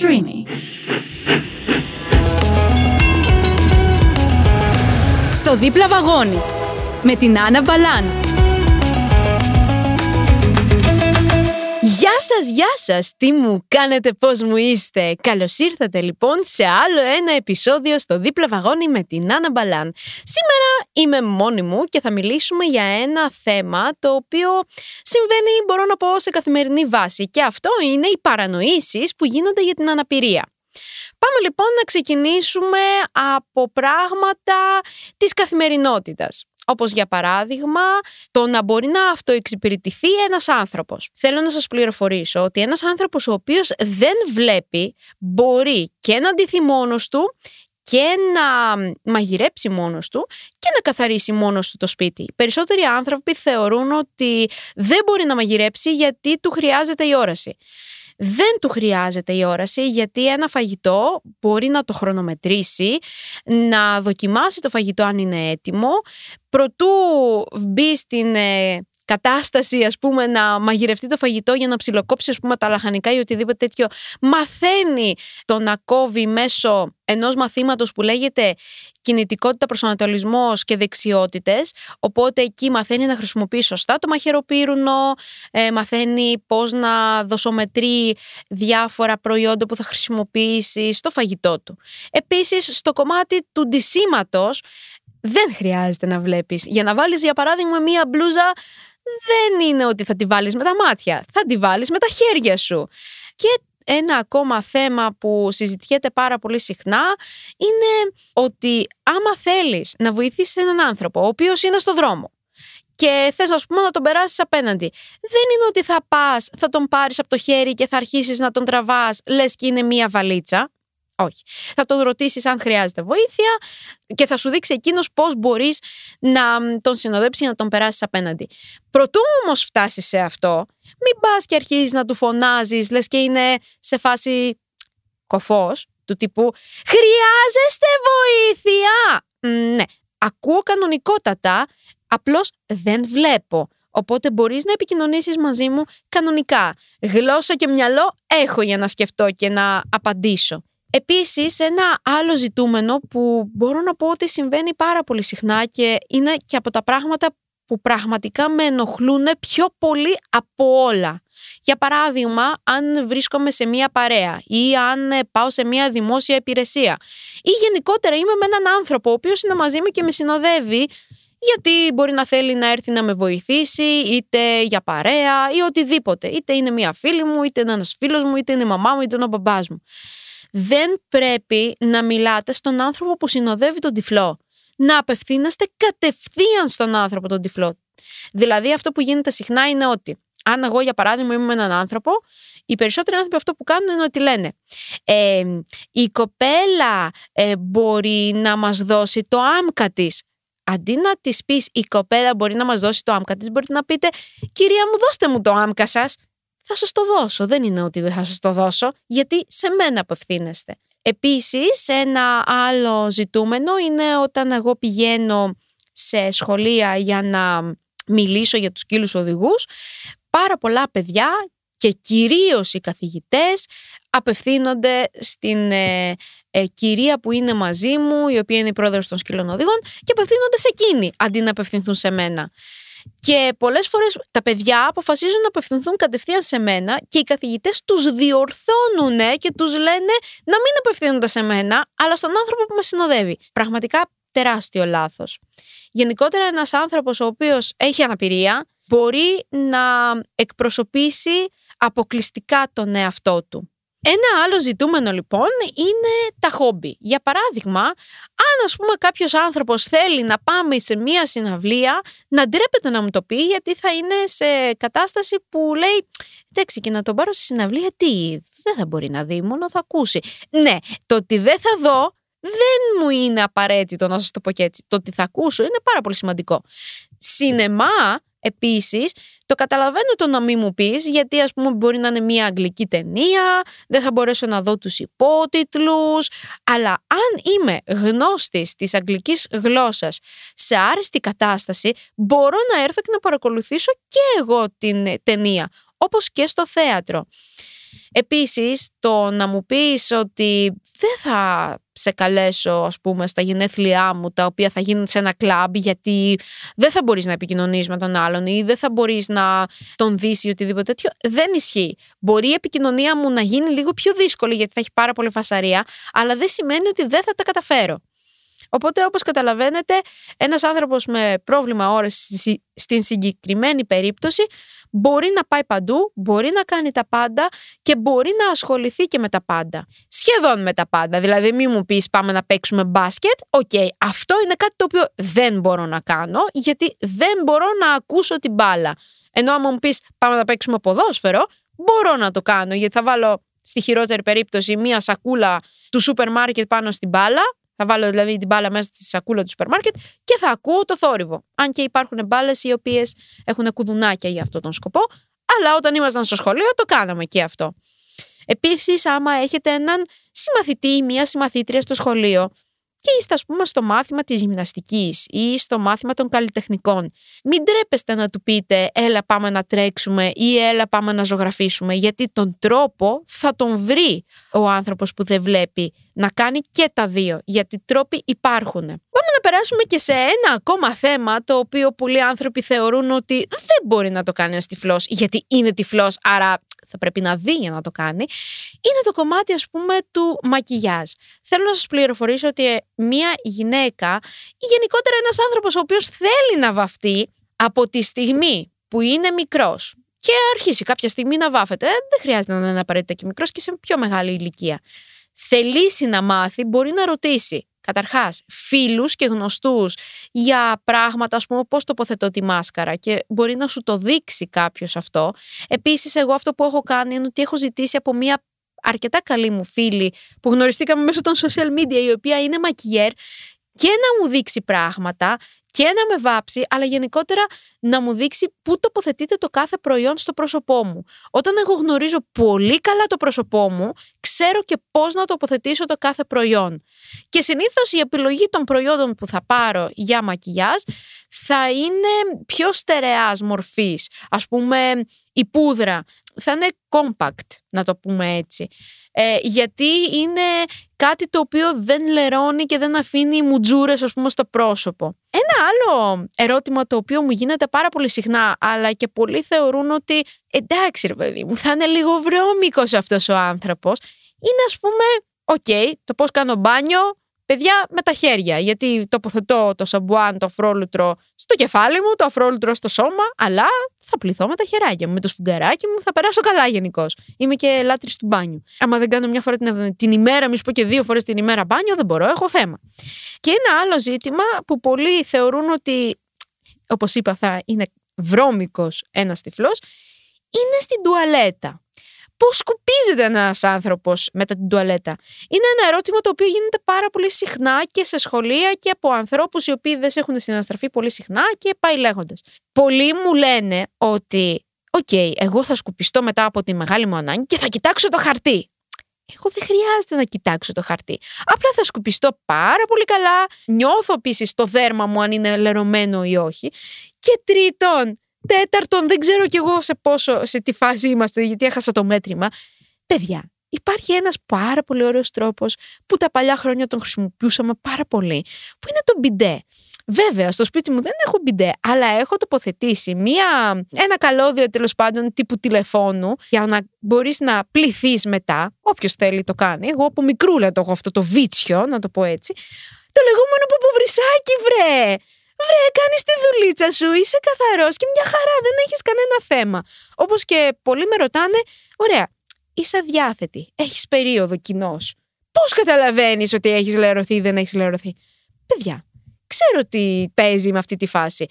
Streamy. Στο δίπλα βαγόνι με την Άννα Μπαλάν. Σας, γεια σας! Τι μου κάνετε, πώς μου είστε! Καλώς ήρθατε λοιπόν σε άλλο ένα επεισόδιο στο δίπλα βαγόνι με την Άννα Μπαλάν. Σήμερα είμαι μόνη μου και θα μιλήσουμε για ένα θέμα το οποίο συμβαίνει, μπορώ να πω, σε καθημερινή βάση και αυτό είναι οι παρανοήσεις που γίνονται για την αναπηρία. Πάμε λοιπόν να ξεκινήσουμε από πράγματα της καθημερινότητας. Όπως για παράδειγμα το να μπορεί να αυτοεξυπηρετηθεί ένας άνθρωπος. Θέλω να σας πληροφορήσω ότι ένας άνθρωπος ο οποίος δεν βλέπει μπορεί και να ντυθεί μόνος του και να μαγειρέψει μόνος του και να καθαρίσει μόνος του το σπίτι. περισσότεροι άνθρωποι θεωρούν ότι δεν μπορεί να μαγειρέψει γιατί του χρειάζεται η όραση δεν του χρειάζεται η όραση γιατί ένα φαγητό μπορεί να το χρονομετρήσει, να δοκιμάσει το φαγητό αν είναι έτοιμο, προτού μπει στην ε, κατάσταση ας πούμε να μαγειρευτεί το φαγητό για να ψιλοκόψει ας πούμε τα λαχανικά ή οτιδήποτε τέτοιο μαθαίνει το να κόβει μέσω ενός μαθήματος που λέγεται κινητικότητα, προσανατολισμός και δεξιότητες οπότε εκεί μαθαίνει να χρησιμοποιεί σωστά το μαχαιροπύρουνο ε, μαθαίνει πώς να δοσομετρεί διάφορα προϊόντα που θα χρησιμοποιήσει στο φαγητό του. Επίσης στο κομμάτι του ντυσίματος δεν χρειάζεται να βλέπεις. Για να βάλεις για παράδειγμα μία μπλούζα δεν είναι ότι θα τη βάλεις με τα μάτια, θα τη βάλεις με τα χέρια σου. Και ένα ακόμα θέμα που συζητιέται πάρα πολύ συχνά είναι ότι άμα θέλεις να βοηθήσεις έναν άνθρωπο ο οποίος είναι στο δρόμο και θες ας πούμε να τον περάσεις απέναντι δεν είναι ότι θα πας, θα τον πάρεις από το χέρι και θα αρχίσεις να τον τραβάς λες και είναι μία βαλίτσα όχι. Θα τον ρωτήσεις αν χρειάζεται βοήθεια και θα σου δείξει εκείνος πώς μπορείς να τον συνοδέψει να τον περάσεις απέναντι. Προτού όμως φτάσεις σε αυτό, μην πας και αρχίζεις να του φωνάζεις, λες και είναι σε φάση κοφός, του τύπου Χρειάζεστε βοήθεια! Ναι, ακούω κανονικότατα, απλώς δεν βλέπω. Οπότε μπορείς να επικοινωνήσεις μαζί μου κανονικά. Γλώσσα και μυαλό έχω για να σκεφτώ και να απαντήσω. Επίσης ένα άλλο ζητούμενο που μπορώ να πω ότι συμβαίνει πάρα πολύ συχνά και είναι και από τα πράγματα που πραγματικά με ενοχλούν πιο πολύ από όλα. Για παράδειγμα, αν βρίσκομαι σε μία παρέα ή αν ε, πάω σε μία δημόσια υπηρεσία ή γενικότερα είμαι με έναν άνθρωπο ο οποίος είναι μαζί μου και με συνοδεύει γιατί μπορεί να θέλει να έρθει να με βοηθήσει είτε για παρέα ή οτιδήποτε. Είτε είναι μία φίλη μου, είτε είναι ένας φίλος μου, είτε είναι η μαμά μου, είτε είναι ο μπαμπάς μου δεν πρέπει να μιλάτε στον άνθρωπο που συνοδεύει τον τυφλό. Να απευθύνεστε κατευθείαν στον άνθρωπο τον τυφλό. Δηλαδή αυτό που γίνεται συχνά είναι ότι αν εγώ για παράδειγμα είμαι με έναν άνθρωπο, οι περισσότεροι άνθρωποι αυτό που κάνουν είναι ότι λένε ε, η κοπέλα ε, μπορεί να μας δώσει το άμκα της. Αντί να της πεις η κοπέλα μπορεί να μας δώσει το άμκα της, μπορείτε να πείτε Κυρία μου, δώστε μου το άμκα σας θα σας το δώσω. Δεν είναι ότι δεν θα σας το δώσω, γιατί σε μένα απευθύνεστε. Επίσης, ένα άλλο ζητούμενο είναι όταν εγώ πηγαίνω σε σχολεία για να μιλήσω για τους κύλους οδηγούς, πάρα πολλά παιδιά και κυρίως οι καθηγητές απευθύνονται στην ε, ε, κυρία που είναι μαζί μου, η οποία είναι η πρόεδρος των σκύλων οδηγών και απευθύνονται σε εκείνη αντί να απευθυνθούν σε μένα. Και πολλές φορές τα παιδιά αποφασίζουν να απευθυνθούν κατευθείαν σε μένα και οι καθηγητές τους διορθώνουν και τους λένε να μην απευθύνονται σε μένα, αλλά στον άνθρωπο που με συνοδεύει. Πραγματικά τεράστιο λάθος. Γενικότερα, ένας άνθρωπος ο οποίος έχει αναπηρία μπορεί να εκπροσωπήσει αποκλειστικά τον εαυτό του. Ένα άλλο ζητούμενο λοιπόν είναι τα χόμπι. Για παράδειγμα, αν ας πούμε κάποιος άνθρωπος θέλει να πάμε σε μία συναυλία, να ντρέπεται να μου το πει γιατί θα είναι σε κατάσταση που λέει εντάξει και να τον πάρω στη συναυλία τι, δεν θα μπορεί να δει, μόνο θα ακούσει. Ναι, το ότι δεν θα δω δεν μου είναι απαραίτητο να σας το πω και έτσι. Το ότι θα ακούσω είναι πάρα πολύ σημαντικό. Σινεμά Επίσης, το καταλαβαίνω το να μην μου πεις, γιατί ας πούμε μπορεί να είναι μια αγγλική ταινία, δεν θα μπορέσω να δω τους υπότιτλους. Αλλά αν είμαι γνώστης της αγγλικής γλώσσας σε άρεστη κατάσταση, μπορώ να έρθω και να παρακολουθήσω και εγώ την ταινία, όπως και στο θέατρο. Επίσης, το να μου πεις ότι δεν θα σε καλέσω ας πούμε στα γενέθλιά μου τα οποία θα γίνουν σε ένα κλαμπ γιατί δεν θα μπορείς να επικοινωνείς με τον άλλον ή δεν θα μπορείς να τον δεις ή οτιδήποτε τέτοιο δεν ισχύει. Μπορεί η επικοινωνία μου να γίνει λίγο πιο δύσκολη γιατί θα έχει πάρα πολύ φασαρία αλλά δεν σημαίνει ότι δεν θα τα καταφέρω. Οπότε όπως καταλαβαίνετε ένας άνθρωπος με πρόβλημα όρεσης στην συγκεκριμένη περίπτωση μπορεί να πάει παντού, μπορεί να κάνει τα πάντα και μπορεί να ασχοληθεί και με τα πάντα. Σχεδόν με τα πάντα. Δηλαδή, μην μου πεις πάμε να παίξουμε μπάσκετ. Οκ, αυτό είναι κάτι το οποίο δεν μπορώ να κάνω, γιατί δεν μπορώ να ακούσω την μπάλα. Ενώ, αν μου πεις πάμε να παίξουμε ποδόσφαιρο, μπορώ να το κάνω, γιατί θα βάλω στη χειρότερη περίπτωση μία σακούλα του σούπερ μάρκετ πάνω στην μπάλα θα βάλω δηλαδή την μπάλα μέσα στη σακούλα του σούπερ μάρκετ και θα ακούω το θόρυβο. Αν και υπάρχουν μπάλες οι οποίες έχουν κουδουνάκια για αυτόν τον σκοπό. Αλλά όταν ήμασταν στο σχολείο το κάναμε και αυτό. Επίσης, άμα έχετε έναν συμμαθητή ή μία συμμαθήτρια στο σχολείο και είστε ας πούμε στο μάθημα της γυμναστικής ή στο μάθημα των καλλιτεχνικών. Μην τρέπεστε να του πείτε έλα πάμε να τρέξουμε ή έλα πάμε να ζωγραφίσουμε γιατί τον τρόπο θα τον βρει ο άνθρωπος που δεν βλέπει να κάνει και τα δύο γιατί τρόποι υπάρχουν. Πάμε να περάσουμε και σε ένα ακόμα θέμα το οποίο πολλοί άνθρωποι θεωρούν ότι δεν μπορεί να το κάνει ένας τυφλός γιατί είναι τυφλός άρα θα πρέπει να δει για να το κάνει, είναι το κομμάτι ας πούμε του μακιγιάζ. Θέλω να σας πληροφορήσω ότι ε, μία γυναίκα ή γενικότερα ένας άνθρωπος ο οποίος θέλει να βαφτεί από τη στιγμή που είναι μικρός και αρχίσει κάποια στιγμή να βάφεται, ε, δεν χρειάζεται να είναι απαραίτητα και μικρός και σε πιο μεγάλη ηλικία. Θελήσει να μάθει, μπορεί να ρωτήσει καταρχάς φίλους και γνωστούς για πράγματα, ας πούμε πώς τοποθετώ τη μάσκαρα και μπορεί να σου το δείξει κάποιος αυτό. Επίσης εγώ αυτό που έχω κάνει είναι ότι έχω ζητήσει από μια αρκετά καλή μου φίλη που γνωριστήκαμε μέσω των social media η οποία είναι μακιέρ και να μου δείξει πράγματα και να με βάψει, αλλά γενικότερα να μου δείξει πού τοποθετείται το κάθε προϊόν στο πρόσωπό μου. Όταν εγώ γνωρίζω πολύ καλά το πρόσωπό μου, ξέρω και πώς να τοποθετήσω το κάθε προϊόν. Και συνήθως η επιλογή των προϊόντων που θα πάρω για μακιγιάζ θα είναι πιο στερεάς μορφής. Ας πούμε η πούδρα θα είναι compact, να το πούμε έτσι. Ε, γιατί είναι κάτι το οποίο δεν λερώνει και δεν αφήνει μουτζούρες ας πούμε στο πρόσωπο. Ένα άλλο ερώτημα το οποίο μου γίνεται πάρα πολύ συχνά αλλά και πολλοί θεωρούν ότι εντάξει ρε παιδί μου θα είναι λίγο βρώμικος αυτός ο άνθρωπος είναι ας πούμε οκ το πώς κάνω μπάνιο Παιδιά με τα χέρια, γιατί τοποθετώ το σαμπουάν, το αφρόλουτρο στο κεφάλι μου, το αφρόλουτρο στο σώμα, αλλά θα πληθώ με τα χεράκια μου, με το σφουγγαράκι μου, θα περάσω καλά γενικώς. Είμαι και λάτρης του μπάνιου. Άμα δεν κάνω μια φορά την, την ημέρα, μη σου πω και δύο φορές την ημέρα μπάνιο, δεν μπορώ, έχω θέμα. Και ένα άλλο ζήτημα που πολλοί θεωρούν ότι, όπως είπα, θα είναι βρώμικος ένας τυφλός, είναι στην τουαλέτα. Πώς σκουπίζεται ένας άνθρωπος μετά την τουαλέτα. Είναι ένα ερώτημα το οποίο γίνεται πάρα πολύ συχνά και σε σχολεία και από ανθρώπους οι οποίοι δεν σε έχουν συναστραφεί πολύ συχνά και πάει λέγοντας. Πολλοί μου λένε ότι, οκ, εγώ θα σκουπιστώ μετά από τη μεγάλη μου ανάγκη και θα κοιτάξω το χαρτί. Εγώ δεν χρειάζεται να κοιτάξω το χαρτί. Απλά θα σκουπιστώ πάρα πολύ καλά. Νιώθω επίσης το δέρμα μου αν είναι λερωμένο ή όχι. Και τρίτον, τέταρτον, δεν ξέρω κι εγώ σε πόσο, σε τι φάση είμαστε, γιατί έχασα το μέτρημα. Παιδιά, υπάρχει ένας πάρα πολύ ωραίος τρόπος που τα παλιά χρόνια τον χρησιμοποιούσαμε πάρα πολύ, που είναι το μπιντέ. Βέβαια, στο σπίτι μου δεν έχω μπιντέ, αλλά έχω τοποθετήσει μία, ένα καλώδιο τέλος πάντων τύπου τηλεφώνου για να μπορείς να πληθείς μετά. Όποιος θέλει το κάνει. Εγώ από μικρούλα το έχω αυτό το βίτσιο, να το πω έτσι. Το λεγόμενο ποποβρισάκι, βρε! Βρε, κάνεις τη δουλίτσα σου, είσαι καθαρός και μια χαρά, δεν έχεις κανένα θέμα. Όπως και πολλοί με ρωτάνε, ωραία, είσαι αδιάθετη, έχεις περίοδο κοινός. Πώς καταλαβαίνεις ότι έχεις λερωθεί ή δεν έχεις λερωθεί; Παιδιά, ξέρω τι παίζει με αυτή τη φάση.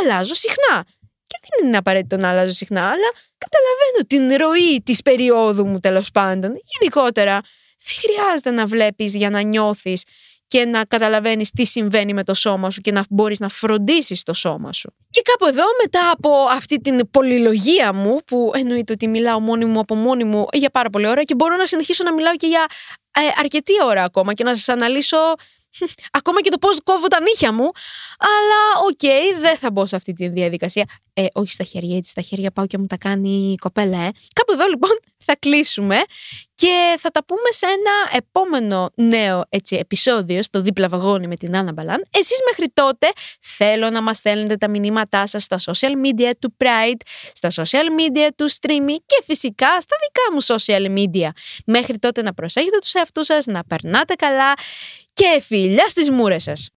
Αλλάζω συχνά. Και δεν είναι απαραίτητο να αλλάζω συχνά, αλλά καταλαβαίνω την ροή της περίοδου μου τέλος πάντων. Γενικότερα, δεν χρειάζεται να βλέπεις για να νιώθεις και να καταλαβαίνεις τι συμβαίνει με το σώμα σου και να μπορείς να φροντίσεις το σώμα σου. Και κάπου εδώ μετά από αυτή την πολυλογία μου που εννοείται ότι μιλάω μόνη μου από μόνη μου για πάρα πολύ ώρα και μπορώ να συνεχίσω να μιλάω και για ε, αρκετή ώρα ακόμα και να σας αναλύσω ακόμα και το πώς κόβω τα νύχια μου αλλά OK okay, δεν θα μπω σε αυτή τη διαδικασία Ε, όχι στα χέρια, έτσι στα χέρια πάω και μου τα κάνει η κοπέλα, ε. Κάπου εδώ λοιπόν θα κλείσουμε και θα τα πούμε σε ένα επόμενο νέο έτσι, επεισόδιο στο δίπλα βαγόνι με την Άννα Μπαλάν. Εσείς μέχρι τότε θέλω να μας στέλνετε τα μηνύματά σας στα social media του Pride, στα social media του Streamy και φυσικά στα δικά μου social media. Μέχρι τότε να προσέχετε τους εαυτούς σας, να περνάτε καλά και φιλιά στις μούρες σας.